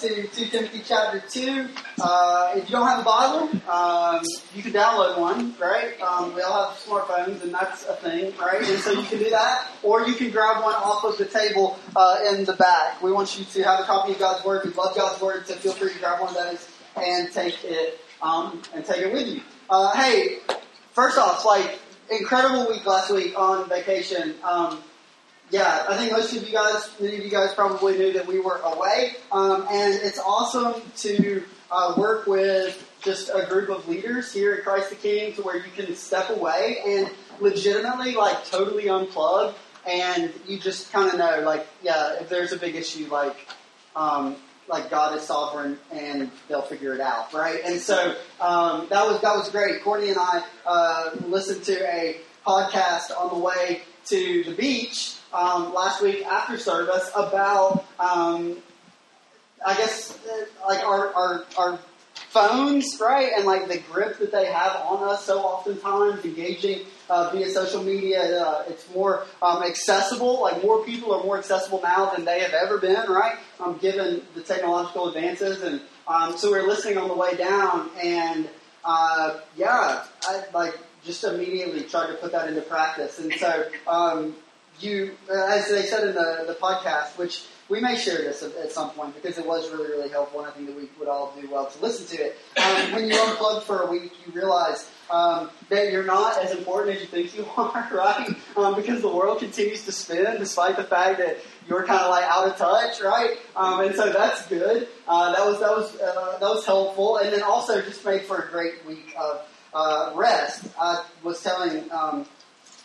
to 2 Timothy chapter 2. Uh, if you don't have a Bible, um, you can download one, right? Um, we all have smartphones, and that's a thing, right? And so you can do that, or you can grab one off of the table uh, in the back. We want you to have a copy of God's Word. We love God's Word, so feel free to grab one of those and take it um, and take it with you. Uh, hey, first off, like incredible week last week on vacation. Um, yeah, I think most of you guys, many of you guys probably knew that we were away, um, and it's awesome to uh, work with just a group of leaders here at Christ the King, to where you can step away and legitimately, like, totally unplug, and you just kind of know, like, yeah, if there's a big issue, like, um, like God is sovereign and they'll figure it out, right? And so um, that was that was great. Courtney and I uh, listened to a podcast on the way to the beach um, last week after service about, um, I guess, like our, our, our phones, right? And like the grip that they have on us so oftentimes, engaging uh, via social media, uh, it's more um, accessible. Like more people are more accessible now than they have ever been, right? Um, given the technological advances. And um, so we are listening on the way down, and uh, yeah, I like just immediately tried to put that into practice. And so um, you, as they said in the, the podcast, which we may share this at, at, some point because it was really, really helpful, and I think that we would all do well to listen to it. Um, when you unplug for a week, you realize um, that you're not as important as you think you are, right? Um, because the world continues to spin despite the fact that you're kind of like out of touch, right? Um, and so that's good. Uh, that was that was uh, that was helpful, and then also just made for a great week of uh, rest. I was telling um,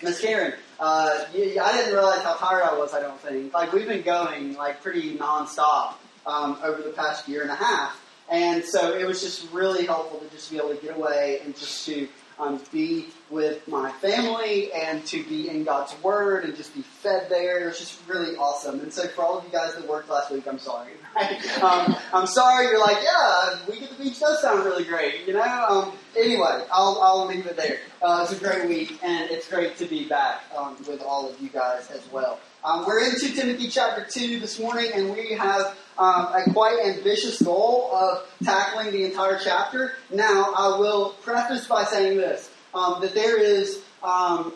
Miss Karen uh, I didn't realize how tired I was. I don't think. Like we've been going like pretty nonstop um, over the past year and a half, and so it was just really helpful to just be able to get away and just to um, be with my family and to be in God's Word and just be fed there. It was just really awesome. And so, for all of you guys that worked last week, I'm sorry. Um, I'm sorry. You're like, yeah, week at the beach does sound really great. You know. Um, anyway, I'll, I'll leave it there. Uh, it's a great week, and it's great to be back um, with all of you guys as well. Um, we're in 2 Timothy chapter 2 this morning, and we have um, a quite ambitious goal of tackling the entire chapter. Now, I will preface by saying this um, that there is um,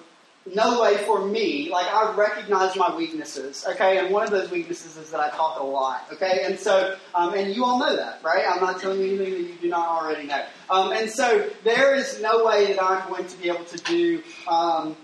no way for me, like, I recognize my weaknesses, okay? And one of those weaknesses is that I talk a lot, okay? And so, um, and you all know that, right? I'm not telling you anything that you do not already know. Um, and so, there is no way that I'm going to be able to do um,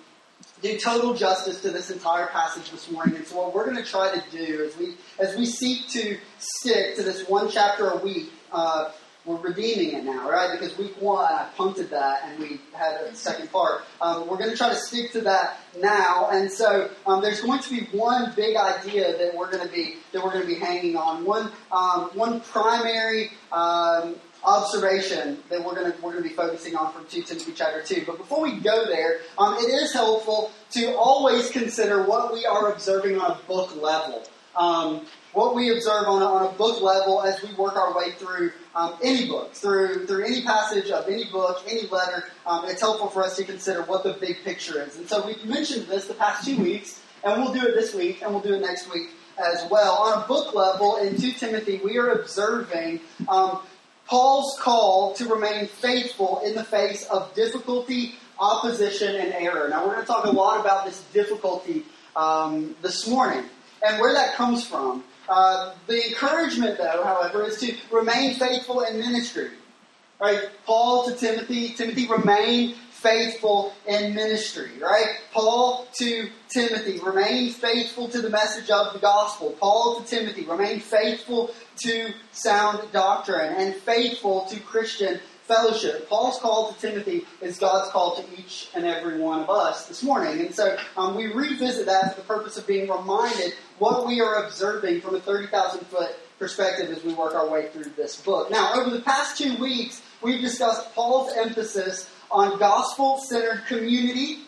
do total justice to this entire passage this morning. And so what we're going to try to do as we as we seek to stick to this one chapter a week, uh, we're redeeming it now, right? Because week one I punted that and we had a second part. Um, we're going to try to stick to that now, and so um, there's going to be one big idea that we're going to be that we're going to be hanging on. One um, one primary um, observation that we're going to we're going to be focusing on from 2 Timothy chapter 2. But before we go there, um, it is helpful to always consider what we are observing on a book level. Um, what we observe on a, on a book level as we work our way through um, any book, through through any passage of any book, any letter. Um, it's helpful for us to consider what the big picture is. And so we've mentioned this the past two weeks, and we'll do it this week, and we'll do it next week as well. On a book level, in 2 Timothy, we are observing um, Paul's call to remain faithful in the face of difficulty, opposition, and error. Now, we're going to talk a lot about this difficulty um, this morning and where that comes from. Uh, the encouragement, though, however, is to remain faithful in ministry. Right? Paul to Timothy, Timothy, remain faithful in ministry, right? Paul to Timothy, remain faithful to the message of the gospel. Paul to Timothy, remain faithful to sound doctrine and faithful to Christian fellowship. Paul's call to Timothy is God's call to each and every one of us this morning. And so um, we revisit that for the purpose of being reminded what we are observing from a 30,000 foot perspective as we work our way through this book. Now, over the past two weeks, we've discussed Paul's emphasis on gospel centered community,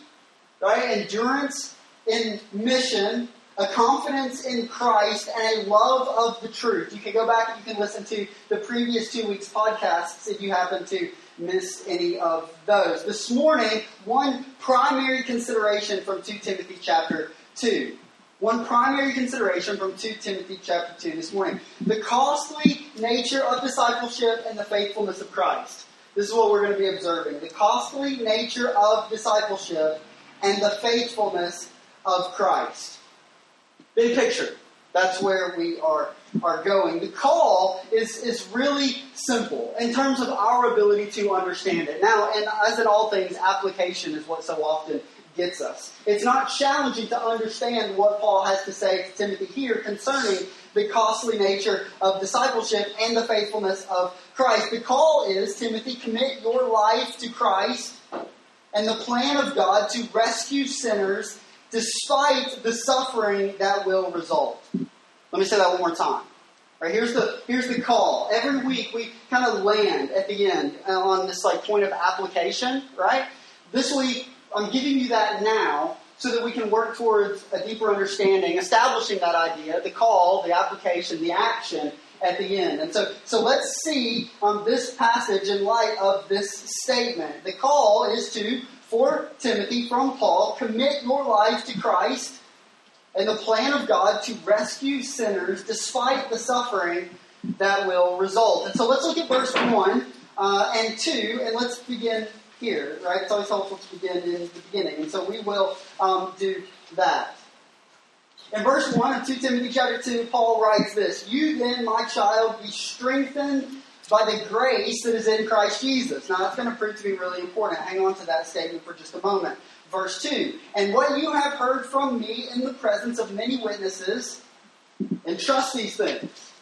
right? Endurance in mission, a confidence in Christ, and a love of the truth. You can go back and you can listen to the previous two weeks' podcasts if you happen to miss any of those. This morning, one primary consideration from 2 Timothy chapter 2. one primary consideration from 2 Timothy chapter 2 this morning. The costly nature of discipleship and the faithfulness of Christ. This is what we're going to be observing. The costly nature of discipleship and the faithfulness of Christ. Big picture. That's where we are, are going. The call is, is really simple in terms of our ability to understand it. Now, and as in all things, application is what so often gets us. It's not challenging to understand what Paul has to say to Timothy here concerning the costly nature of discipleship and the faithfulness of Christ. The call is, Timothy, commit your life to Christ and the plan of God to rescue sinners despite the suffering that will result. Let me say that one more time. Right, here's the here's the call. Every week we kind of land at the end uh, on this like point of application, right? This week I'm giving you that now so that we can work towards a deeper understanding, establishing that idea, the call, the application, the action at the end. And so, so let's see on this passage in light of this statement. The call is to, for Timothy from Paul, commit your life to Christ and the plan of God to rescue sinners despite the suffering that will result. And so let's look at verse 1 uh, and 2, and let's begin here, right? It's always helpful to begin in the beginning. And so we will um, do that. In verse 1 of 2 Timothy chapter 2, Paul writes this You then, my child, be strengthened by the grace that is in Christ Jesus. Now, that's going to prove to be really important. Hang on to that statement for just a moment. Verse 2 And what you have heard from me in the presence of many witnesses, entrust these things.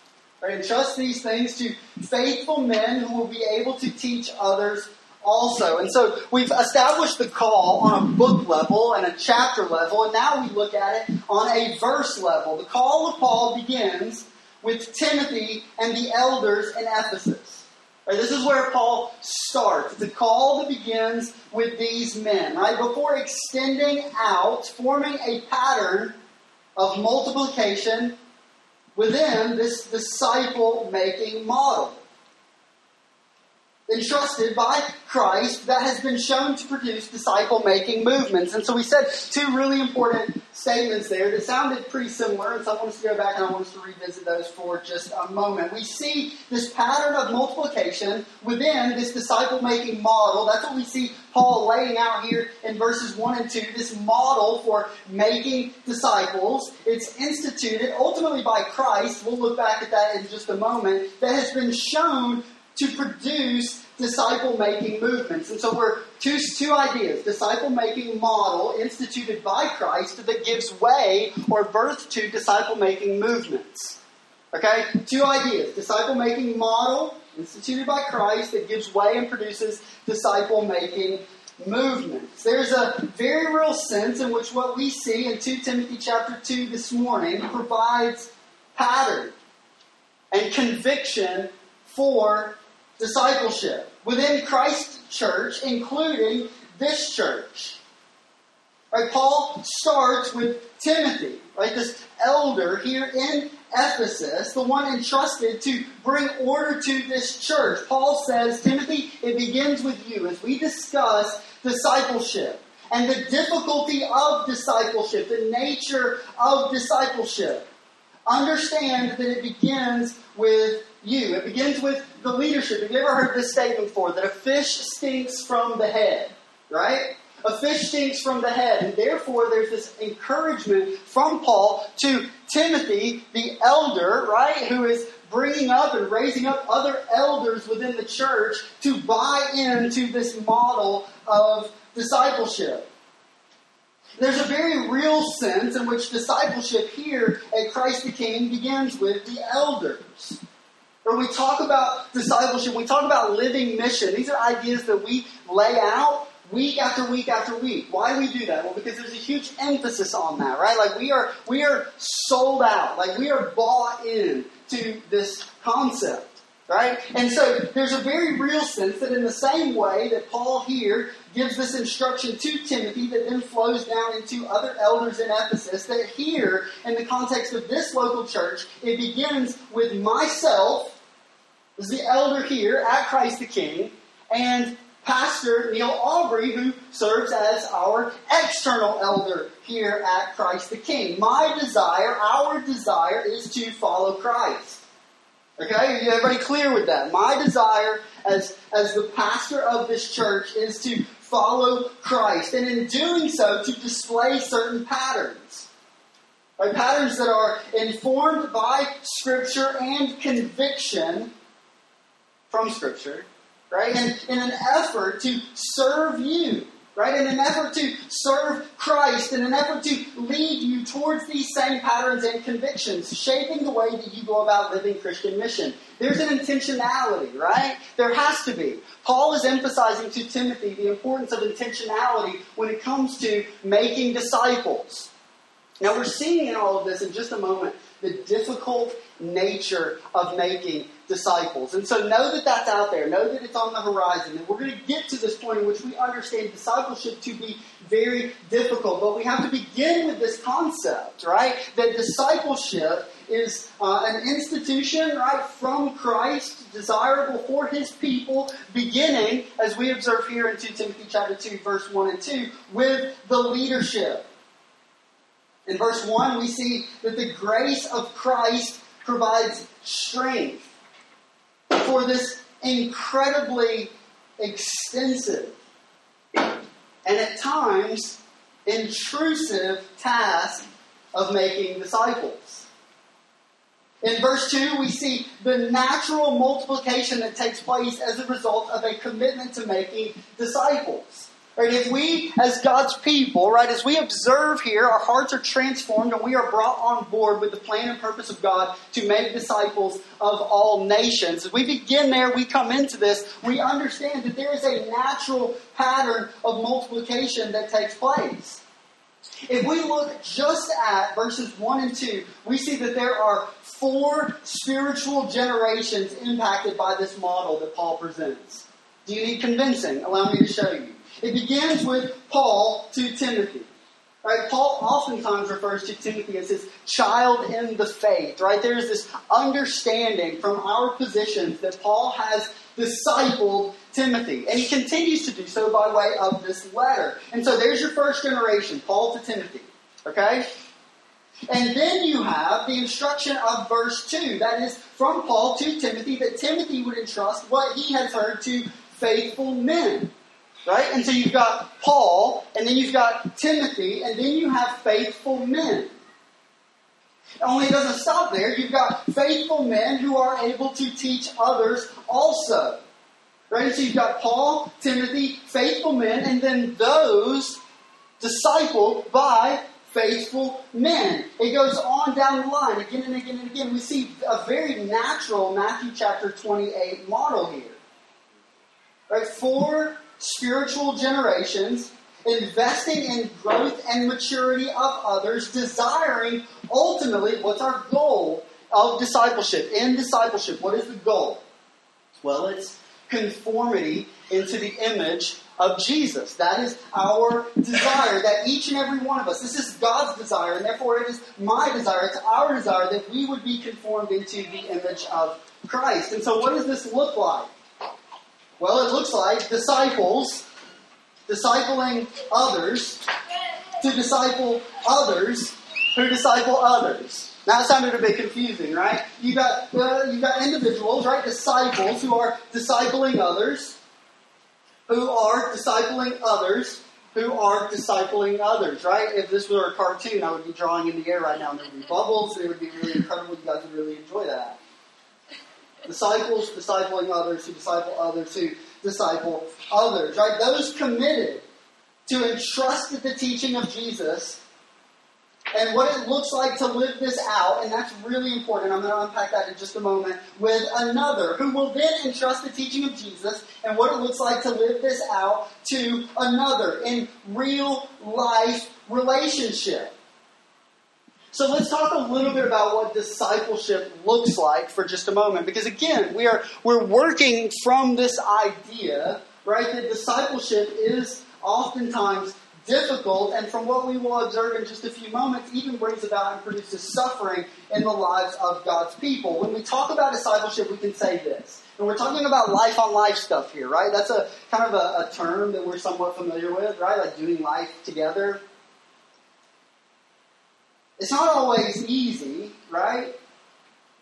Right? Entrust these things to faithful men who will be able to teach others also. And so we've established the call on a book level and a chapter level, and now we look at it on a verse level. The call of Paul begins with Timothy and the elders in Ephesus. Right, this is where Paul starts. It's a call that begins with these men, right? Before extending out, forming a pattern of multiplication within this disciple making model entrusted by Christ that has been shown to produce disciple making movements. And so we said two really important statements there that sounded pretty similar, and so I want us to go back and I want us to revisit those for just a moment. We see this pattern of multiplication within this disciple making model. That's what we see Paul laying out here in verses 1 and 2, this model for making disciples. It's instituted ultimately by Christ. We'll look back at that in just a moment. That has been shown to produce disciple making movements. And so we're two, two ideas disciple making model instituted by Christ that gives way or birth to disciple making movements. Okay? Two ideas disciple making model instituted by Christ that gives way and produces disciple making movements. There's a very real sense in which what we see in 2 Timothy chapter 2 this morning provides pattern and conviction for discipleship within Christ's church, including this church. Right, Paul starts with Timothy, right, this elder here in Ephesus, the one entrusted to bring order to this church. Paul says, Timothy, it begins with you as we discuss discipleship and the difficulty of discipleship, the nature of discipleship. Understand that it begins with you. It begins with the leadership. Have you ever heard this statement before? That a fish stinks from the head, right? A fish stinks from the head. And therefore, there's this encouragement from Paul to Timothy, the elder, right? Who is bringing up and raising up other elders within the church to buy into this model of discipleship. There's a very real sense in which discipleship here at Christ the King begins with the elders. When we talk about discipleship, we talk about living mission. These are ideas that we lay out week after week after week. Why do we do that? Well, because there's a huge emphasis on that, right? Like we are we are sold out. Like we are bought in to this concept. Right? And so there's a very real sense that in the same way that Paul here gives this instruction to Timothy that then flows down into other elders in Ephesus, that here, in the context of this local church, it begins with myself, as the elder here at Christ the King, and Pastor Neil Aubrey, who serves as our external elder here at Christ the King. My desire, our desire, is to follow Christ. Okay, are you everybody clear with that? My desire as, as the pastor of this church is to follow Christ, and in doing so, to display certain patterns. Right? Patterns that are informed by Scripture and conviction from Scripture, right? And in an effort to serve you, right? In an effort to serve Christ, in an effort to lead you towards these same patterns and convictions, shaping the way that you go about living Christian mission. There's an intentionality, right? There has to be. Paul is emphasizing to Timothy the importance of intentionality when it comes to making disciples. Now, we're seeing in all of this in just a moment the difficult nature of making disciples. And so know that that's out there. Know that it's on the horizon. And we're going to get to this point in which we understand discipleship to be very difficult. But we have to begin with this concept, right? That discipleship is uh, an institution, right, from Christ, desirable for his people, beginning, as we observe here in 2 Timothy chapter 2, verse 1 and 2, with the leadership. In verse 1, we see that the grace of Christ provides strength for this incredibly extensive and at times intrusive task of making disciples. In verse 2, we see the natural multiplication that takes place as a result of a commitment to making disciples. Right? If we, as God's people, right, as we observe here, our hearts are transformed and we are brought on board with the plan and purpose of God to make disciples of all nations. As we begin there, we come into this, we understand that there is a natural pattern of multiplication that takes place. If we look just at verses 1 and 2, we see that there are four spiritual generations impacted by this model that Paul presents. Do you need convincing? Allow me to show you. It begins with Paul to Timothy. Right? Paul oftentimes refers to Timothy as his child in the faith. Right? There's this understanding from our positions that Paul has discipled Timothy. And he continues to do so by way of this letter. And so there's your first generation, Paul to Timothy. Okay? And then you have the instruction of verse 2. That is from Paul to Timothy, that Timothy would entrust what he has heard to faithful men. Right? And so you've got Paul, and then you've got Timothy, and then you have faithful men. Only it doesn't stop there. You've got faithful men who are able to teach others also. Right? So you've got Paul, Timothy, faithful men, and then those discipled by faithful men. It goes on down the line again and again and again. We see a very natural Matthew chapter 28 model here. Right? Four spiritual generations, investing in growth and maturity of others, desiring ultimately what's our goal of discipleship? In discipleship, what is the goal? Well, it's conformity into the image of Jesus. That is our desire, that each and every one of us, this is God's desire, and therefore it is my desire, it's our desire that we would be conformed into the image of Christ. And so, what does this look like? Well, it looks like disciples discipling others to disciple others who disciple others. Now it sounded a bit confusing, right? You got uh, you got individuals, right? Disciples who are discipling others, who are discipling others, who are discipling others, right? If this were a cartoon, I would be drawing in the air right now, and there would be bubbles, it would be really incredible. You guys would really enjoy that. Disciples discipling others who disciple others who disciple others, right? Those committed to entrust the teaching of Jesus and what it looks like to live this out, and that's really important. I'm going to unpack that in just a moment with another who will then entrust the teaching of Jesus and what it looks like to live this out to another in real life relationship. So let's talk a little bit about what discipleship looks like for just a moment, because again, we are we're working from this idea, right? That discipleship is oftentimes difficult, and from what we will observe in just a few moments, even brings about and produces suffering in the lives of God's people. When we talk about discipleship, we can say this And we're talking about life on life stuff here, right? That's a kind of a, a term that we're somewhat familiar with, right? Like doing life together. It's not always easy, right?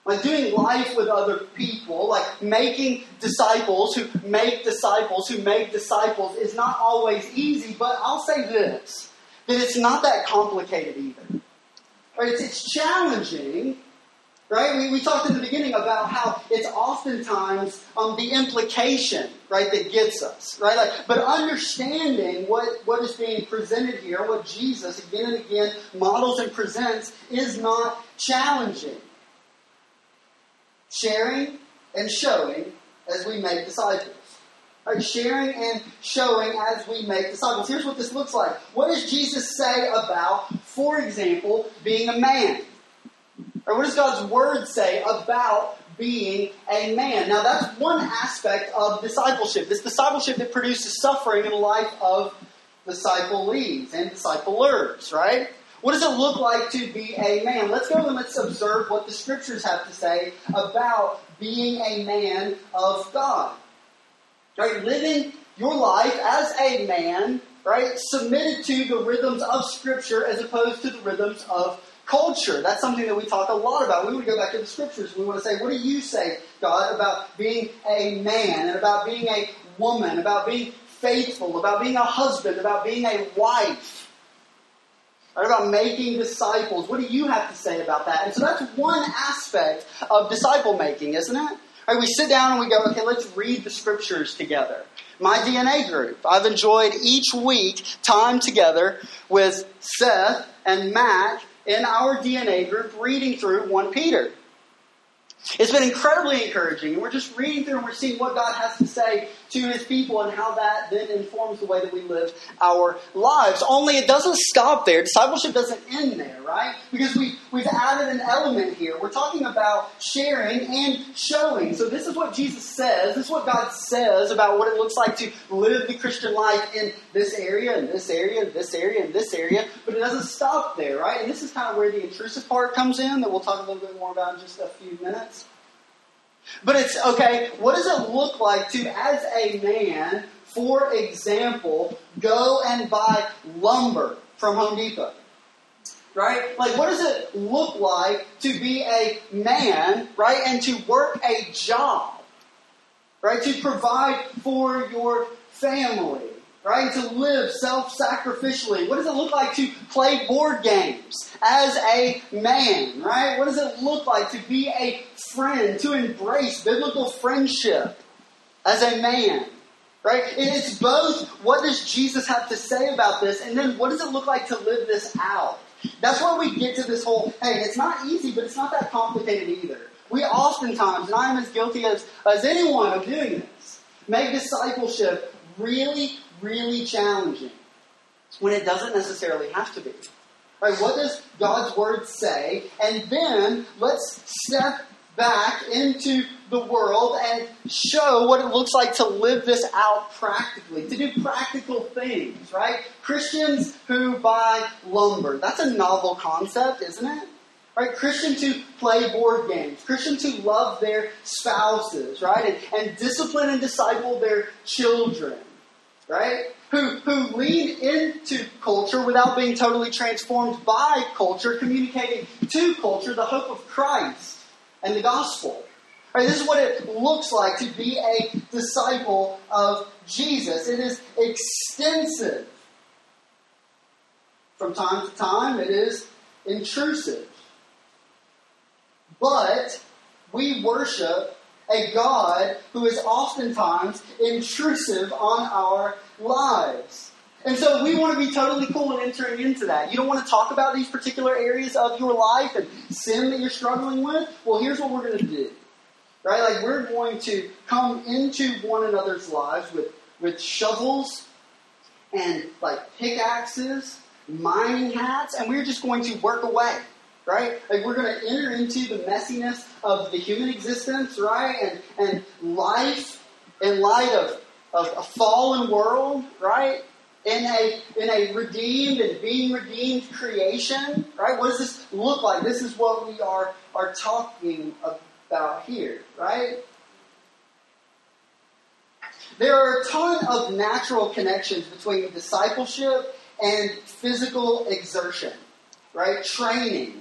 Like doing life with other people, like making disciples who make disciples who make disciples is not always easy, but I'll say this that it's not that complicated either. Right? It's, it's challenging, right? We, we talked in the beginning about how it's oftentimes um, the implication, right, that gets us, right? Like, but understanding what, what is being presented here, what Jesus again and again models and presents, is not challenging. Sharing and showing as we make disciples. Right, sharing and showing as we make disciples. Here's what this looks like. What does Jesus say about, for example, being a man? Or what does God's Word say about being a man? Now, that's one aspect of discipleship. This discipleship that produces suffering in the life of disciplees and disciplers, right? What does it look like to be a man? Let's go and let's observe what the scriptures have to say about being a man of God. Right? Living your life as a man, right? Submitted to the rhythms of Scripture as opposed to the rhythms of culture. That's something that we talk a lot about. We want to go back to the Scriptures. We want to say, what do you say, God, about being a man and about being a woman, about being faithful, about being a husband, about being a wife? Right, about making disciples. What do you have to say about that? And so that's one aspect of disciple making, isn't it? Right, we sit down and we go, okay, let's read the scriptures together. My DNA group. I've enjoyed each week time together with Seth and Matt in our DNA group reading through 1 Peter. It's been incredibly encouraging, and we're just reading through and we're seeing what God has to say to His people and how that then informs the way that we live our lives. Only it doesn't stop there. Discipleship doesn't end there, right? Because we, we've added an element here. We're talking about sharing and showing. So this is what Jesus says. This is what God says about what it looks like to live the Christian life in this area, in this area, in this area, in this area. But it doesn't stop there, right? And this is kind of where the intrusive part comes in that we'll talk a little bit more about in just a few minutes. But it's okay, what does it look like to, as a man, for example, go and buy lumber from Home Depot? Right? Like, what does it look like to be a man, right, and to work a job? Right? To provide for your family right? To live self sacrificially. What does it look like to play board games as a man, right? What does it look like to be a friend, to embrace biblical friendship as a man? Right? It's both what does Jesus have to say about this, and then what does it look like to live this out? That's where we get to this whole hey, it's not easy, but it's not that complicated either. We oftentimes, and I am as guilty as, as anyone of doing this, make discipleship really, really challenging when it doesn't necessarily have to be. Right, what does God's Word say? And then let's step back into the world and show what it looks like to live this out practically, to do practical things, right? Christians who buy lumber. That's a novel concept, isn't it? Right? Christians who play board games, Christians who love their spouses, right? And, and discipline and disciple their children right? Who, who lean into culture without being totally transformed by culture, communicating to culture the hope of Christ and the gospel. Right, this is what it looks like to be a disciple of Jesus. It is extensive. From time to time, it is intrusive. But we worship a God who is oftentimes intrusive on our lives. And so we want to be totally cool and entering into that. You don't want to talk about these particular areas of your life and sin that you're struggling with? Well, here's what we're going to do. Right? Like we're going to come into one another's lives with, with shovels and like pickaxes, mining hats, and we're just going to work away right? Like we're going to enter into the messiness of the human existence, right? And, and life in light of, of a fallen world, right? In a, in a redeemed and being redeemed creation, right? What does this look like? This is what we are, are talking about here, right? There are a ton of natural connections between discipleship and physical exertion, right? Training.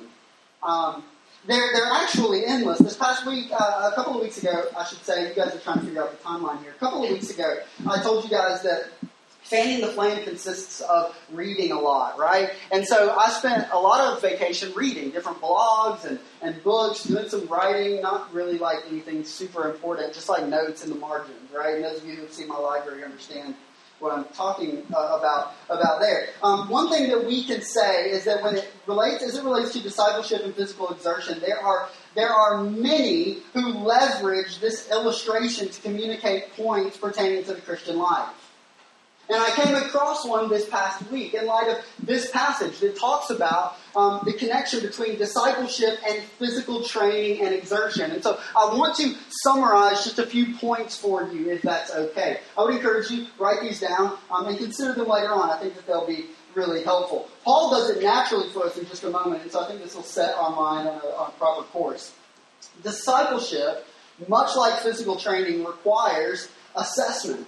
Um, they're, they're actually endless. This past week, uh, a couple of weeks ago, I should say, you guys are trying to figure out the timeline here. A couple of weeks ago, I told you guys that fanning the flame consists of reading a lot, right? And so I spent a lot of vacation reading different blogs and, and books, doing some writing, not really like anything super important, just like notes in the margins, right? And those of you who have seen my library understand what I'm talking uh, about about there. Um, one thing that we can say is that when it relates, as it relates to discipleship and physical exertion, there are there are many who leverage this illustration to communicate points pertaining to the Christian life. And I came across one this past week in light of this passage that talks about um, the connection between discipleship and physical training and exertion. And so I want to summarize just a few points for you, if that's okay. I would encourage you write these down um, and consider them later on. I think that they'll be really helpful. Paul does it naturally for us in just a moment, and so I think this will set our mind on a, on a proper course. Discipleship, much like physical training, requires assessment.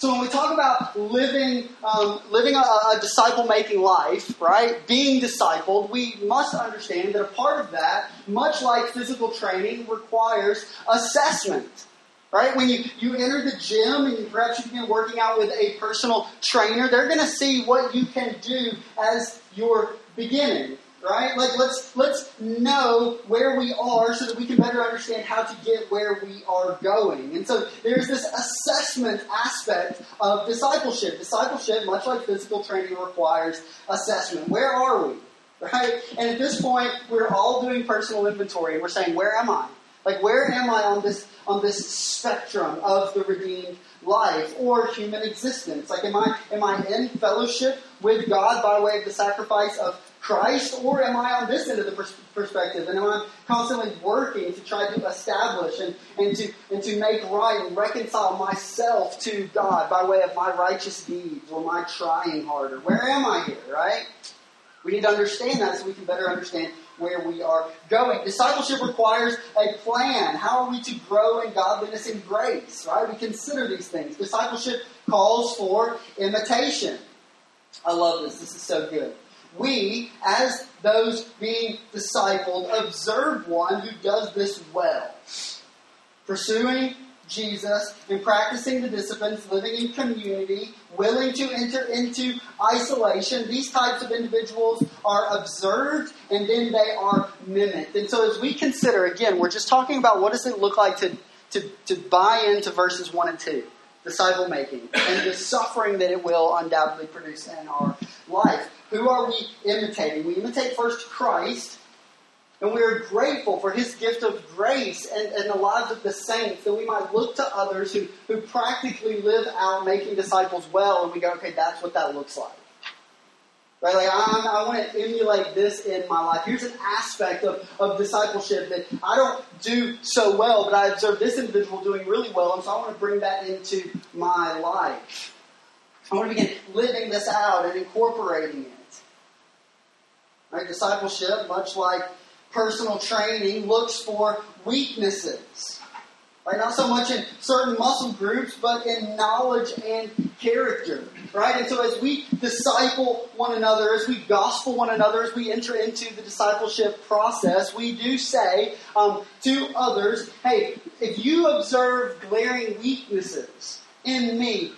So when we talk about living, um, living a, a disciple-making life, right, being discipled, we must understand that a part of that, much like physical training, requires assessment. Right? When you, you enter the gym and you perhaps you begin working out with a personal trainer, they're going to see what you can do as your beginning right? Like let's let's know where we are so that we can better understand how to get where we are going. And so there's this assessment aspect of discipleship. Discipleship, much like physical training, requires assessment. Where are we? Right? And at this point, we're all doing personal inventory we're saying, where am I? Like where am I on this on this spectrum of the redeemed life or human existence? Like am I am I in fellowship with God by way of the sacrifice of Christ, or am I on this end of the perspective? And am I constantly working to try to establish and, and, to, and to make right and reconcile myself to God by way of my righteous deeds or my trying harder? Where am I here, right? We need to understand that so we can better understand where we are going. Discipleship requires a plan. How are we to grow in godliness and grace, right? We consider these things. Discipleship calls for imitation. I love this. This is so good we, as those being discipled, observe one who does this well. Pursuing Jesus and practicing the disciplines, living in community, willing to enter into isolation. These types of individuals are observed and then they are mimicked. And so as we consider, again, we're just talking about what does it look like to, to, to buy into verses 1 and 2, disciple making, and the suffering that it will undoubtedly produce in our life. Who are we imitating? We imitate first Christ, and we are grateful for his gift of grace and, and the lives of the saints, that we might look to others who, who practically live out making disciples well, and we go, okay, that's what that looks like. Right? Like, I'm, i want to emulate this in my life. Here's an aspect of, of discipleship that I don't do so well, but I observe this individual doing really well, and so I want to bring that into my life. I want to begin living this out and incorporating it. Right? Discipleship, much like personal training, looks for weaknesses. Right? Not so much in certain muscle groups, but in knowledge and character. Right? And so as we disciple one another, as we gospel one another, as we enter into the discipleship process, we do say um, to others, hey, if you observe glaring weaknesses in me,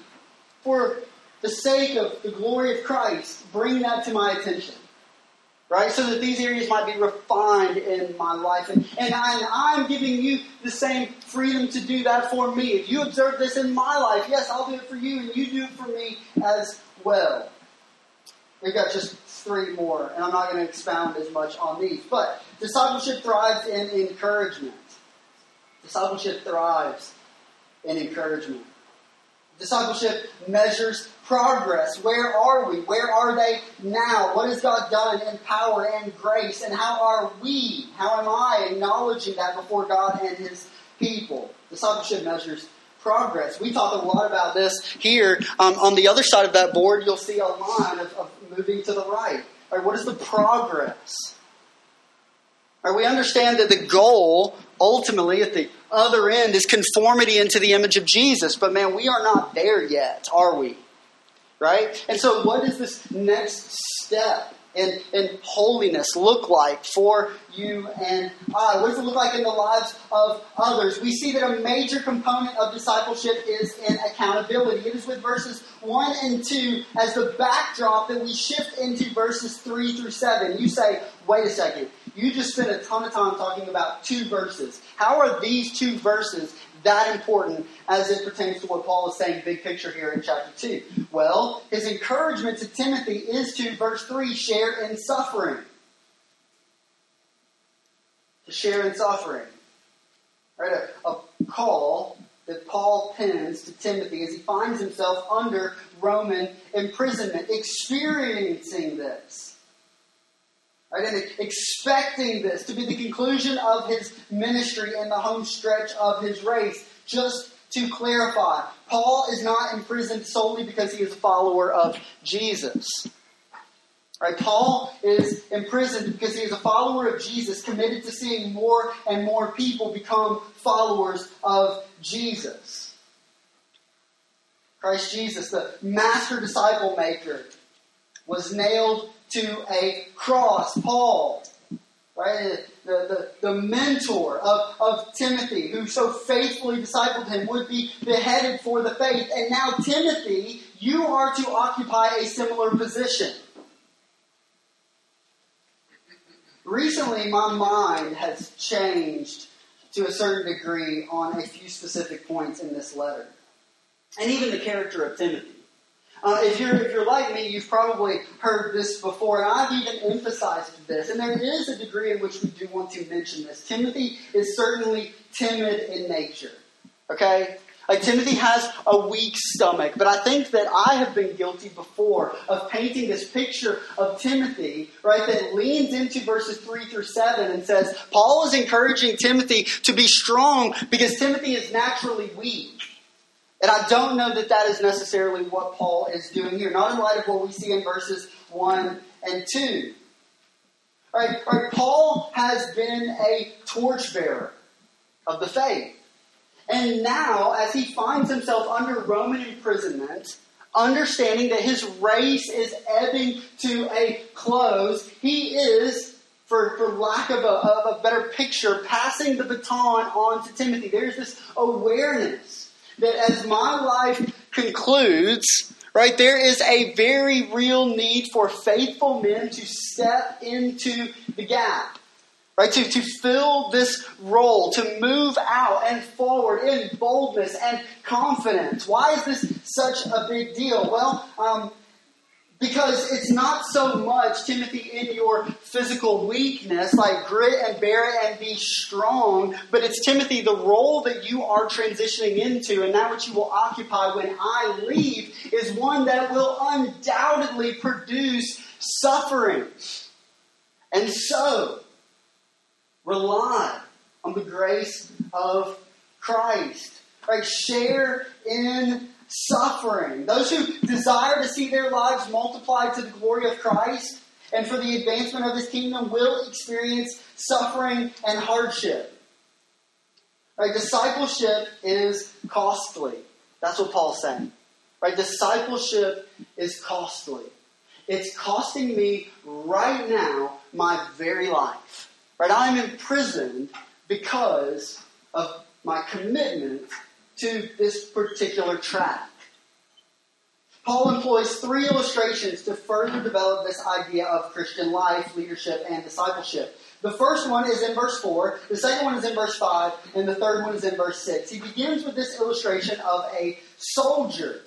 for the sake of the glory of Christ, bring that to my attention right? So that these areas might be refined in my life. And, and I, I'm giving you the same freedom to do that for me. If you observe this in my life, yes, I'll do it for you, and you do it for me as well. We've got just three more, and I'm not going to expound as much on these. But discipleship thrives in encouragement. Discipleship thrives in encouragement. Discipleship measures progress. Where are we? Where are they now? What has God done in power and grace? And how are we, how am I acknowledging that before God and His people? Discipleship measures progress. We talk a lot about this here. Um, on the other side of that board, you'll see a line of, of moving to the right. What is the progress? Right, we understand that the goal ultimately, at the other end, is conformity into the image of Jesus. But man, we are not there yet, are we? Right? And so, what is this next step and, and holiness look like for you and I? What does it look like in the lives of others? We see that a major component of discipleship is in accountability. It is with verses 1 and 2 as the backdrop that we shift into verses 3 through 7. You say, wait a second, you just spent a ton of time talking about two verses. How are these two verses that important as it pertains to what Paul is saying, big picture here in chapter 2? Well, his encouragement to Timothy is to, verse 3, share in suffering. To share in suffering. Right? A, a call that Paul pens to Timothy as he finds himself under Roman imprisonment, experiencing this. Right, and expecting this to be the conclusion of his ministry and the home stretch of his race. Just to clarify, Paul is not imprisoned solely because he is a follower of Jesus. Right, Paul is imprisoned because he is a follower of Jesus, committed to seeing more and more people become followers of Jesus. Christ Jesus, the master disciple maker, was nailed to a cross. Paul, right, the, the, the mentor of, of Timothy, who so faithfully discipled him, would be beheaded for the faith. And now, Timothy, you are to occupy a similar position. Recently, my mind has changed to a certain degree on a few specific points in this letter, and even the character of Timothy. Uh, if you're if you're like me, you've probably heard this before, and I've even emphasized this. And there is a degree in which we do want to mention this. Timothy is certainly timid in nature. Okay, like Timothy has a weak stomach, but I think that I have been guilty before of painting this picture of Timothy, right, that leans into verses 3 through 7 and says, Paul is encouraging Timothy to be strong because Timothy is naturally weak. And I don't know that that is necessarily what Paul is doing here, not in light of what we see in verses 1 and 2. All right, all right, Paul has been a torchbearer of the faith. And now, as he finds himself under Roman imprisonment, understanding that his race is ebbing to a close, he is, for, for lack of a, of a better picture, passing the baton on to Timothy. There's this awareness that as my life concludes, right, there is a very real need for faithful men to step into the gap. Right, to, to fill this role, to move out and forward in boldness and confidence. Why is this such a big deal? Well, um, because it's not so much, Timothy, in your physical weakness, like grit and bear it and be strong, but it's Timothy, the role that you are transitioning into and that which you will occupy when I leave is one that will undoubtedly produce suffering. And so, rely on the grace of Christ. Right? Share in suffering. Those who desire to see their lives multiplied to the glory of Christ and for the advancement of his kingdom will experience suffering and hardship. Right? Discipleship is costly. That's what Paul's saying. Right? Discipleship is costly. It's costing me right now my very life. Right? I'm imprisoned because of my commitment to this particular track. Paul employs three illustrations to further develop this idea of Christian life, leadership, and discipleship. The first one is in verse 4, the second one is in verse 5, and the third one is in verse 6. He begins with this illustration of a soldier.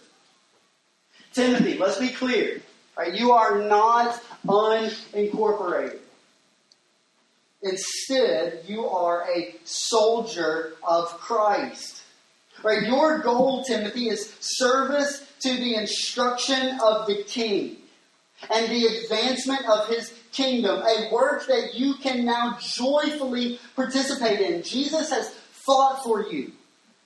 Timothy, let's be clear. Right, you are not unincorporated. Instead, you are a soldier of Christ. Right? Your goal, Timothy, is service to the instruction of the king and the advancement of his kingdom, a work that you can now joyfully participate in. Jesus has fought for you.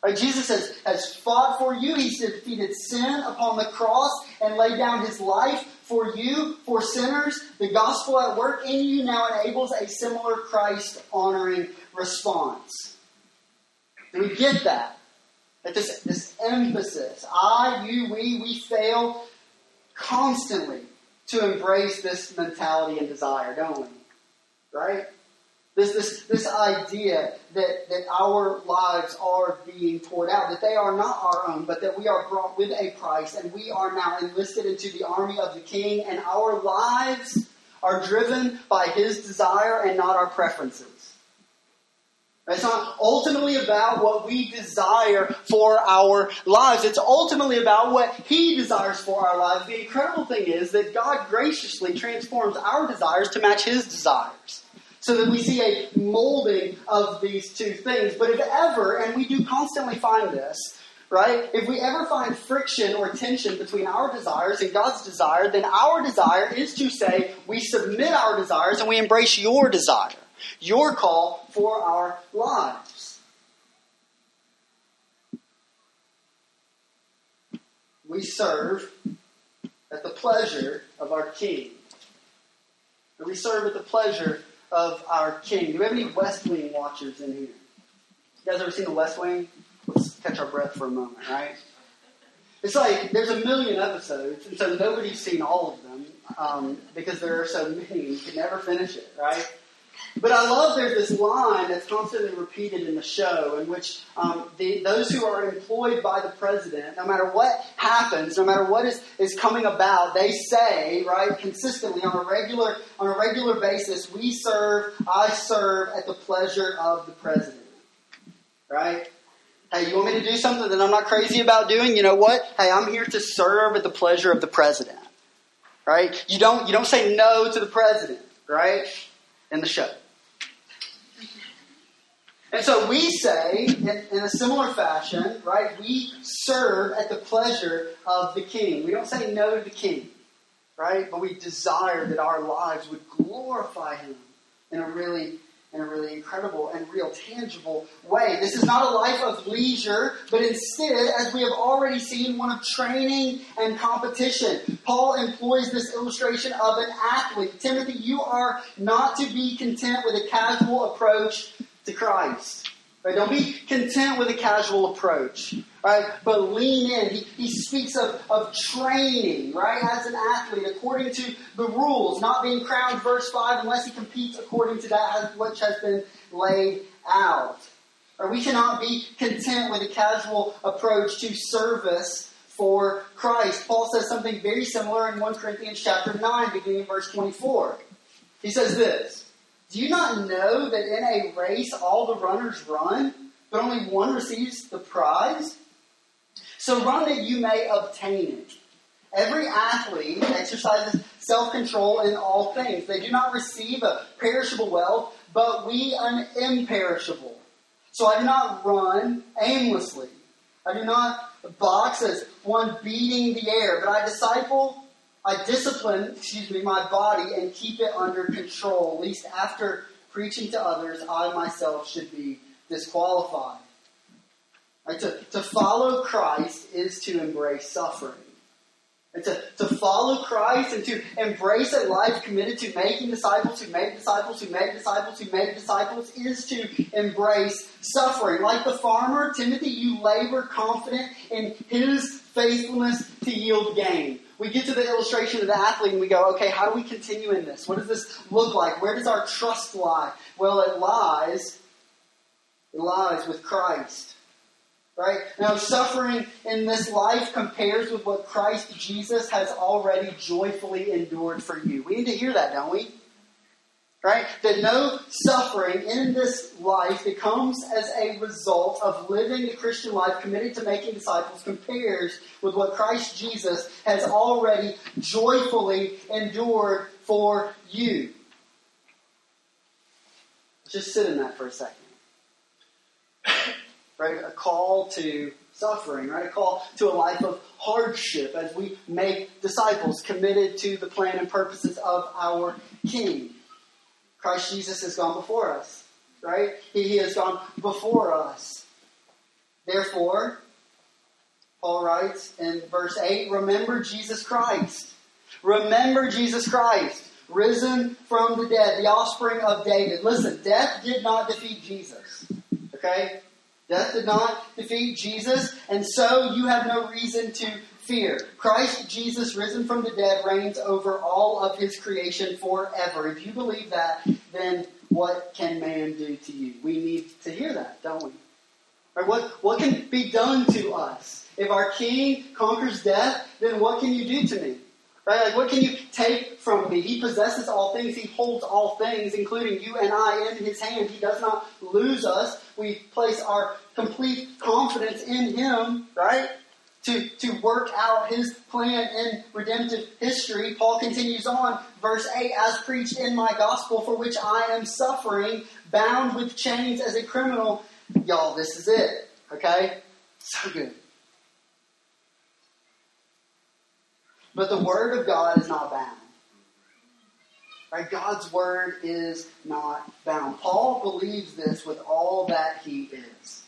Right? Jesus has, has fought for you. He's defeated sin upon the cross and laid down his life for you, for sinners. The gospel at work in you now enables a similar Christ honoring response. We get that? That this, this emphasis, I, you, we, we fail constantly to embrace this mentality and desire, don't we? Right? This, this, this idea that, that our lives are being poured out, that they are not our own, but that we are brought with a price and we are now enlisted into the army of the king, and our lives are driven by his desire and not our preferences. It's not ultimately about what we desire for our lives. It's ultimately about what He desires for our lives. The incredible thing is that God graciously transforms our desires to match His desires. So that we see a molding of these two things. But if ever, and we do constantly find this, right? If we ever find friction or tension between our desires and God's desire, then our desire is to say, we submit our desires and we embrace your desire your call for our lives. We serve at the pleasure of our King. And we serve at the pleasure of our King. Do we have any West Wing watchers in here? You guys ever seen the West Wing? Let's catch our breath for a moment, right? It's like there's a million episodes, and so nobody's seen all of them um, because there are so many. You can never finish it, right? But I love there's this line that's constantly repeated in the show in which um, the, those who are employed by the president, no matter what happens, no matter what is, is coming about, they say, right, consistently on a regular on a regular basis, we serve, I serve at the pleasure of the president. Right? Hey, you want me to do something that I'm not crazy about doing? You know what? Hey, I'm here to serve at the pleasure of the president. Right? You don't you don't say no to the president, right? In the show. And so we say, in, a similar fashion, right, we serve at the pleasure of the king. We don't say no to the king, right? But we desire that our lives would glorify him in a really in a really incredible and real tangible way. This is not a life of leisure, but instead, as we have already seen, one of training and competition. Paul employs this illustration of an athlete. Timothy, you are not to be content with a casual approach to Christ. Right? Don't be content with a casual approach. Right? But lean in. He, he speaks of, of training, right, as an athlete, according to the rules, not being crowned, verse 5, unless he competes according to that which has been laid out. Or we cannot be content with a casual approach to service for Christ. Paul says something very similar in 1 Corinthians chapter 9, beginning in verse 24. He says this. Do you not know that in a race all the runners run, but only one receives the prize? So run that you may obtain it. Every athlete exercises self control in all things. They do not receive a perishable wealth, but we an imperishable. So I do not run aimlessly. I do not box as one beating the air, but I disciple I discipline, excuse me, my body and keep it under control, At least after preaching to others, I myself should be disqualified. Right, to, to follow Christ is to embrace suffering. And to, to follow Christ and to embrace a life committed to making disciples who make disciples who make disciples who make disciples is to embrace suffering. Like the farmer, Timothy, you labor confident in his faithfulness to yield gain we get to the illustration of the athlete and we go, okay, how do we continue in this? What does this look like? Where does our trust lie? Well, it lies, it lies with Christ. Right? Now, suffering in this life compares with what Christ Jesus has already joyfully endured for you. We need to hear that, don't we? Right? That no suffering in this life that comes as a result of living the Christian life committed to making disciples compares with what Christ Jesus has already joyfully endured for you. Just sit in that for a second. Right? A call to suffering, right? A call to a life of hardship as we make disciples committed to the plan and purposes of our King. Christ Jesus has gone before us, right? He, he has gone before us. Therefore, Paul writes in verse 8 Remember Jesus Christ. Remember Jesus Christ, risen from the dead, the offspring of David. Listen, death did not defeat Jesus. Okay? Death did not defeat Jesus, and so you have no reason to fear. Christ Jesus, risen from the dead, reigns over all of his creation forever. If you believe that, then what can man do to you? We need to hear that, don't we? Or what, what can be done to us? If our king conquers death, then what can you do to me? Right? Like, what can you take from me? He possesses all things. He holds all things, including you and I, in his hand. He does not lose us. We place our complete confidence in him, right? To, to work out his plan in redemptive history. Paul continues on, verse 8, as preached in my gospel, for which I am suffering, bound with chains as a criminal. Y'all, this is it. Okay? So good. But the Word of God is not bound. Right? God's Word is not bound. Paul believes this with all that he is.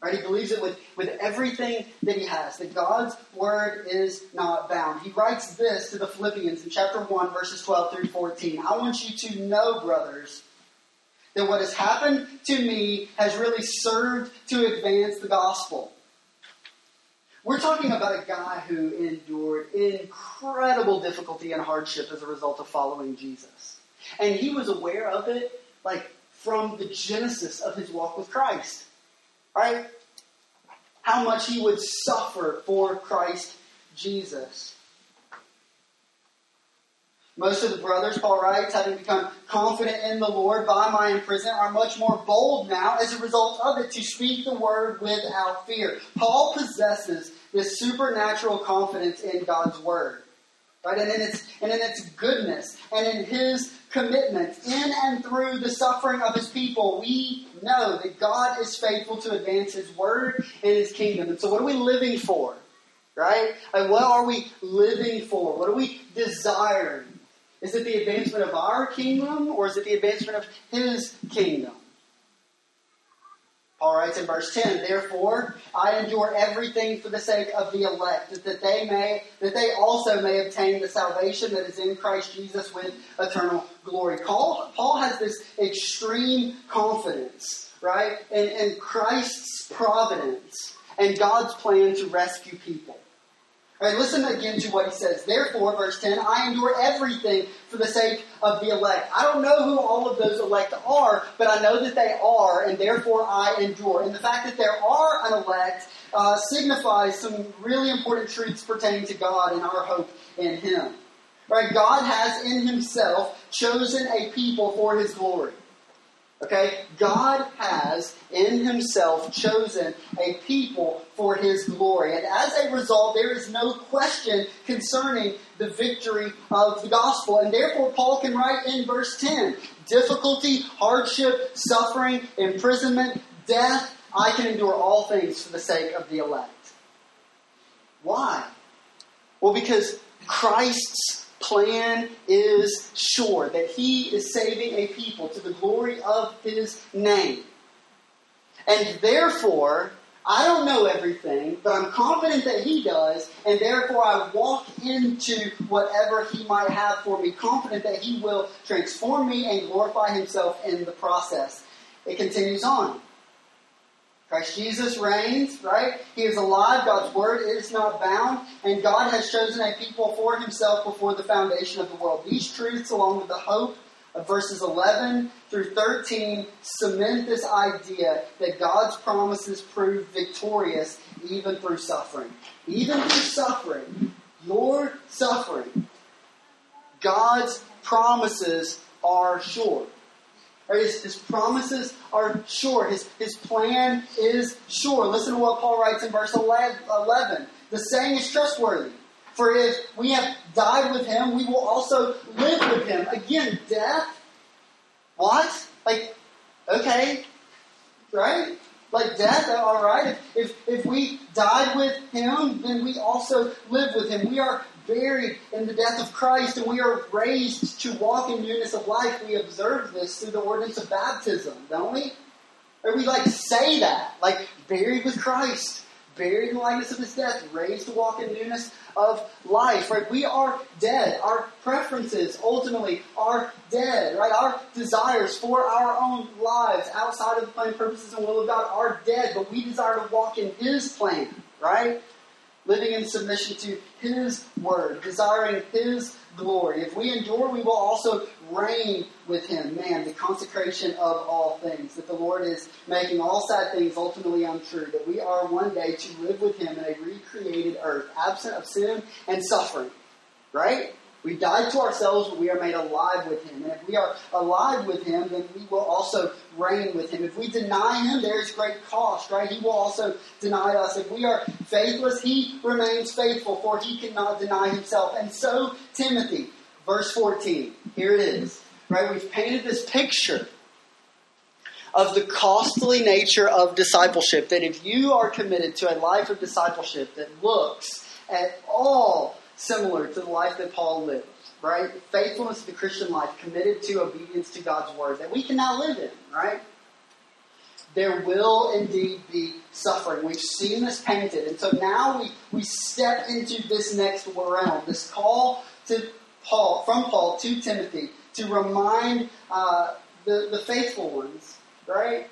Right? He believes it with, with everything that he has, that God's Word is not bound. He writes this to the Philippians in chapter 1, verses 12 through 14. I want you to know, brothers, that what has happened to me has really served to advance the gospel. We're talking about a guy who endured incredible difficulty and hardship as a result of following Jesus. And he was aware of it, like, from the genesis of his walk with Christ. Right? How much he would suffer for Christ Jesus. Most of the brothers, Paul writes, having become confident in the Lord by my imprisonment, are much more bold now as a result of it to speak the word without fear. Paul possesses this supernatural confidence in God's word. Right? And in its and in its goodness and in his commitment in and through the suffering of his people, we know that God is faithful to advance his word and his kingdom. And so what are we living for? Right? Like what are we living for? What are we desiring? Is it the advancement of our kingdom or is it the advancement of his kingdom? Paul writes in verse 10, Therefore I endure everything for the sake of the elect, that they may that they also may obtain the salvation that is in Christ Jesus with eternal glory. Paul, Paul has this extreme confidence, right, in, in Christ's providence and God's plan to rescue people. All right, listen again to what he says. Therefore, verse 10, I endure everything for the sake of the elect. I don't know who all of those elect are, but I know that they are, and therefore I endure. And the fact that there are an elect uh, signifies some really important truths pertaining to God and our hope in Him. Right? God has in Himself chosen a people for His glory. Okay? God has in himself chosen a people for his glory. And as a result, there is no question concerning the victory of the gospel. And therefore, Paul can write in verse 10 difficulty, hardship, suffering, imprisonment, death, I can endure all things for the sake of the elect. Why? Well, because Christ's plan is sure that he is saving a people to the glory of his name. And therefore, I don't know everything, but I'm confident that he does, and therefore I walk into whatever he might have for me, confident that he will transform me and glorify himself in the process. It continues on. Christ Jesus reigns, right? He is alive. God's word is not bound. And God has chosen a people for himself before the foundation of the world. These truths, along with the hope of verses 11 through 13, cement this idea that God's promises prove victorious even through suffering. Even through suffering, your suffering, God's promises are sure. Right? His, his promises are sure. His, his plan is sure. Listen to what Paul writes in verse 11. The saying is trustworthy. For if we have died with him, we will also live with him. Again, death. What? Like, okay. Right? Like death, all right. If, if, if we died with him, then we also live with him. We are buried in the death of Christ and we are raised to walk in newness of life. We observe this through the ordinance of baptism, don't we? Or we like say that, like buried with Christ, buried in the likeness of his death, raised to walk in newness of life, right? We are dead. Our preferences ultimately are dead, right? Our desires for our own lives outside of the plan, purposes, and will of God are dead, but we desire to walk in his plan, right? Living in submission to His word, desiring His glory. If we endure, we will also reign with Him. Man, the consecration of all things. That the Lord is making all sad things ultimately untrue. That we are one day to live with Him in a recreated earth, absent of sin and suffering. Right? We died to ourselves, but we are made alive with Him. And if we are alive with Him, then we will also reign with Him. If we deny Him, there is great cost, right? He will also deny us. If we are faithless, He remains faithful, for He cannot deny Himself. And so, Timothy, verse 14, here it is, right? We've painted this picture of the costly nature of discipleship. That if you are committed to a life of discipleship that looks at all similar to the life that Paul lived, right? Faithfulness to the Christian life, committed to obedience to God's word that we can now live in, right? There will indeed be suffering. We've seen this painted. And so now we, we step into this next realm, this call to Paul, from Paul to Timothy, to remind uh, the, the faithful ones, right?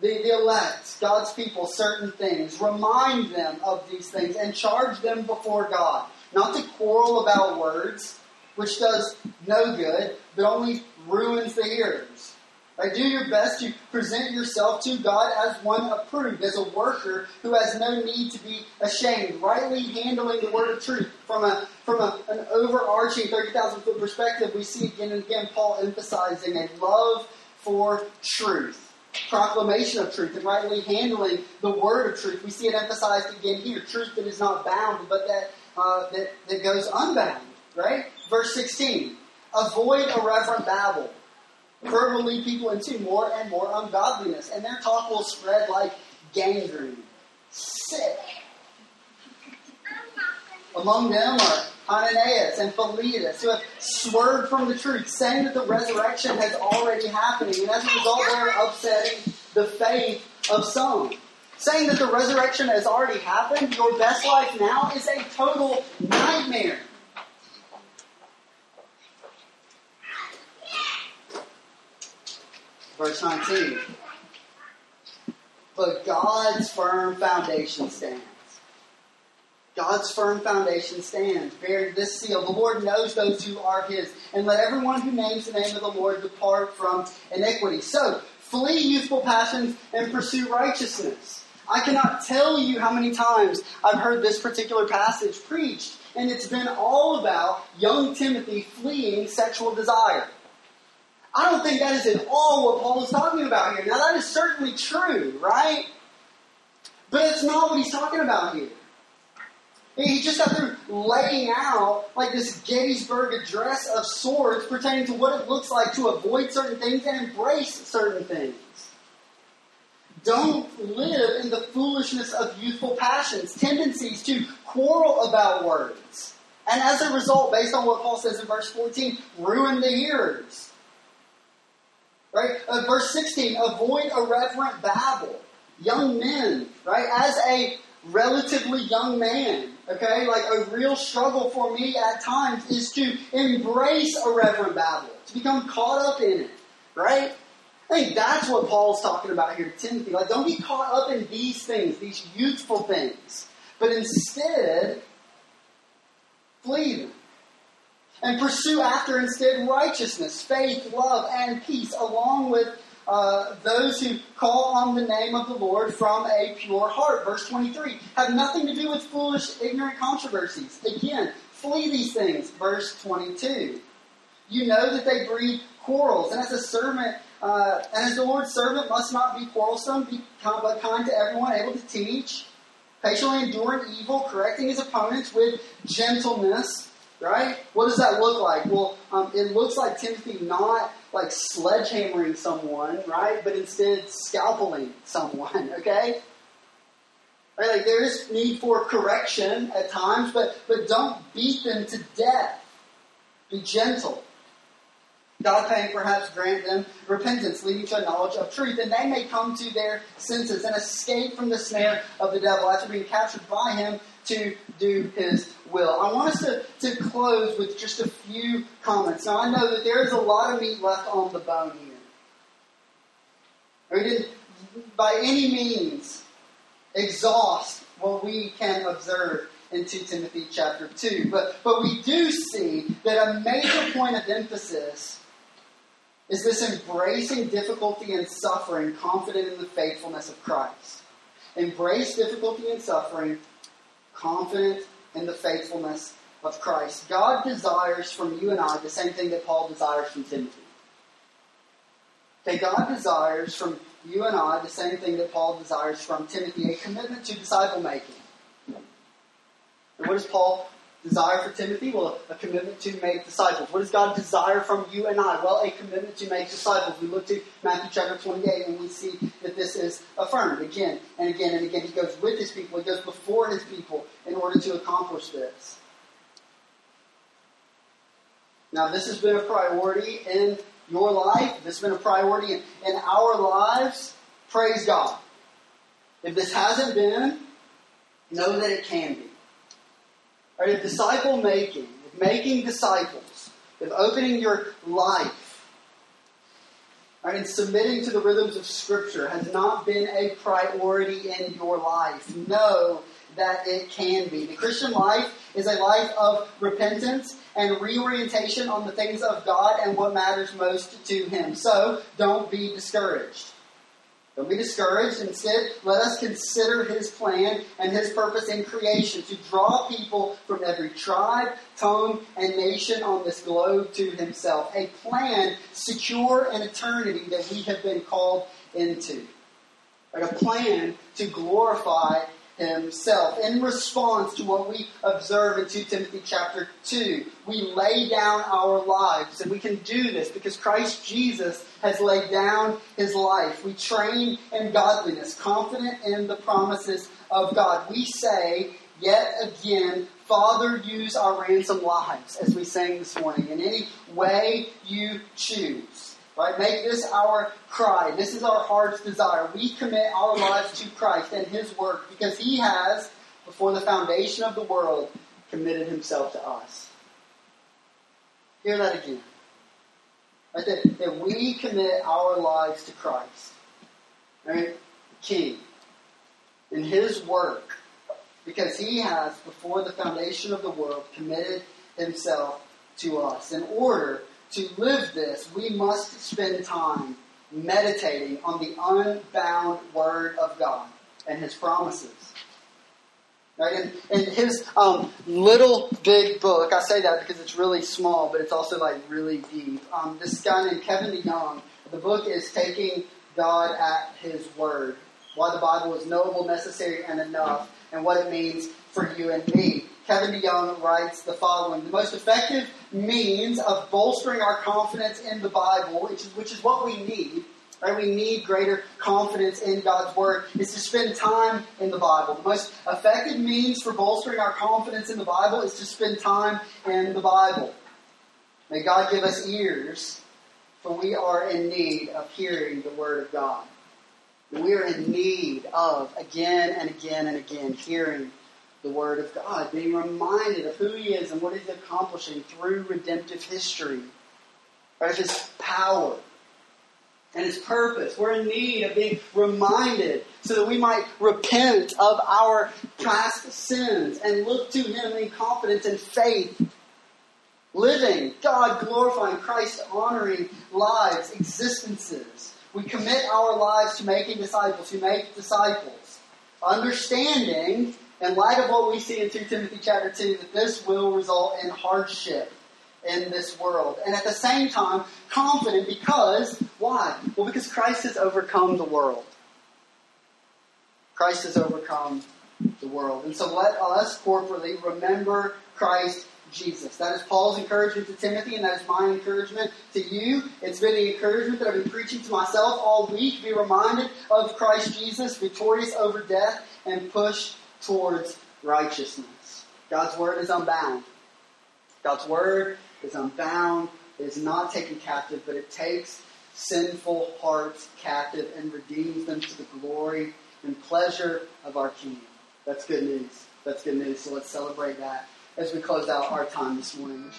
The, the elect, God's people, certain things. Remind them of these things and charge them before God. Not to quarrel about words, which does no good, but only ruins the hearers. Right? Do your best to present yourself to God as one approved, as a worker who has no need to be ashamed, rightly handling the word of truth. From a from a, an overarching 30,000 foot perspective, we see again and again Paul emphasizing a love for truth, proclamation of truth, and rightly handling the word of truth. We see it emphasized again here truth that is not bound, but that uh, that, that goes unbound, right? Verse 16 Avoid irreverent babble, for it will lead people into more and more ungodliness, and their talk will spread like gangrene. Sick. Among them are Hymenaeus and Philetus, who have swerved from the truth, saying that the resurrection has already happened, and as a result, they're upsetting the faith of some saying that the resurrection has already happened, your best life now is a total nightmare. Verse 19. But God's firm foundation stands. God's firm foundation stands. Bear this seal. The Lord knows those who are His. And let everyone who names the name of the Lord depart from iniquity. So, flee youthful passions and pursue righteousness. I cannot tell you how many times I've heard this particular passage preached, and it's been all about young Timothy fleeing sexual desire. I don't think that is at all what Paul is talking about here. Now, that is certainly true, right? But it's not what he's talking about here. He just got through laying out like this Gettysburg address of sorts pertaining to what it looks like to avoid certain things and embrace certain things. Don't live in the foolishness of youthful passions, tendencies to quarrel about words. And as a result, based on what Paul says in verse 14, ruin the hearers. Right? Uh, verse 16, avoid irreverent babble. Young men, right? As a relatively young man, okay, like a real struggle for me at times is to embrace irreverent babble, to become caught up in it, right? I think that's what Paul's talking about here Timothy. Like, don't be caught up in these things, these youthful things, but instead, flee them. And pursue after instead righteousness, faith, love, and peace, along with uh, those who call on the name of the Lord from a pure heart. Verse 23 have nothing to do with foolish, ignorant controversies. Again, flee these things. Verse 22. You know that they breed quarrels, and as a servant uh, and as the Lord's servant must not be quarrelsome, be kind, but kind to everyone, able to teach, patiently enduring evil, correcting his opponents with gentleness. Right? What does that look like? Well, um, it looks like Timothy not like sledgehammering someone, right? But instead scalpeling someone. Okay? Right? Like there is need for correction at times, but but don't beat them to death. Be gentle. God may perhaps grant them repentance, leading to a knowledge of truth, and they may come to their senses and escape from the snare of the devil after being captured by him to do his will. I want us to, to close with just a few comments. Now, I know that there is a lot of meat left on the bone here. We didn't, by any means, exhaust what we can observe in 2 Timothy chapter 2. But, but we do see that a major point of emphasis is this embracing difficulty and suffering, confident in the faithfulness of Christ. Embrace difficulty and suffering, confident in the faithfulness of Christ. God desires from you and I the same thing that Paul desires from Timothy. Okay, God desires from you and I the same thing that Paul desires from Timothy a commitment to disciple making. And what does Paul desire for Timothy? Well, a commitment to make disciples. What does God desire from you and I? Well, a commitment to make disciples. We look to Matthew chapter 28 and we see that this is affirmed again and again and again. He goes with his people, he goes before his people in order to accomplish this. Now, this has been a priority in your life. This has been a priority in, in our lives. Praise God. If this hasn't been, know that it can be. Right? If disciple making, making disciples, if opening your life, right, and submitting to the rhythms of Scripture has not been a priority in your life, know that it can be. The Christian life is a life of repentance and reorientation on the things of God and what matters most to Him. So don't be discouraged. Don't be discouraged. Instead, let us consider His plan and His purpose in creation to draw people from every tribe, tongue, and nation on this globe to Himself. A plan secure in eternity that we have been called into. a plan to glorify himself. In response to what we observe in 2 Timothy chapter 2, we lay down our lives. And we can do this because Christ Jesus has laid down his life. We train in godliness, confident in the promises of God. We say, yet again, Father, use our ransom lives, as we sang this morning, in any way you choose. Right? Make this our cry. This is our heart's desire. We commit our lives to Christ and His work because He has, before the foundation of the world, committed Himself to us. Hear that again. Right? That, that we commit our lives to Christ. Right? King. In His work. Because He has, before the foundation of the world, committed Himself to us in order to live this, we must spend time meditating on the unbound Word of God and His promises. Right? In his um, little big book, I say that because it's really small, but it's also like really deep. Um, this guy named Kevin DeYoung, the book is Taking God at His Word. Why the Bible is knowable, necessary, and enough, and what it means for you and me. Kevin DeYoung writes the following The most effective means of bolstering our confidence in the Bible, which is, which is what we need, right? We need greater confidence in God's Word, is to spend time in the Bible. The most effective means for bolstering our confidence in the Bible is to spend time in the Bible. May God give us ears, for we are in need of hearing the Word of God. We are in need of, again and again and again, hearing the Word of God, being reminded of who He is and what He's accomplishing through redemptive history? Of His power and His purpose. We're in need of being reminded so that we might repent of our past sins and look to Him in confidence and faith. Living, God glorifying, Christ honoring lives, existences. We commit our lives to making disciples who make disciples. Understanding in light of what we see in 2 Timothy chapter 2, that this will result in hardship in this world. And at the same time, confident because, why? Well, because Christ has overcome the world. Christ has overcome the world. And so let us corporately remember Christ Jesus. That is Paul's encouragement to Timothy, and that is my encouragement to you. It's been the encouragement that I've been preaching to myself all week. Be reminded of Christ Jesus, victorious over death, and push towards righteousness. God's word is unbound. God's word is unbound is not taken captive, but it takes sinful hearts captive and redeems them to the glory and pleasure of our King. That's good news. That's good news. So let's celebrate that as we close out our time this morning.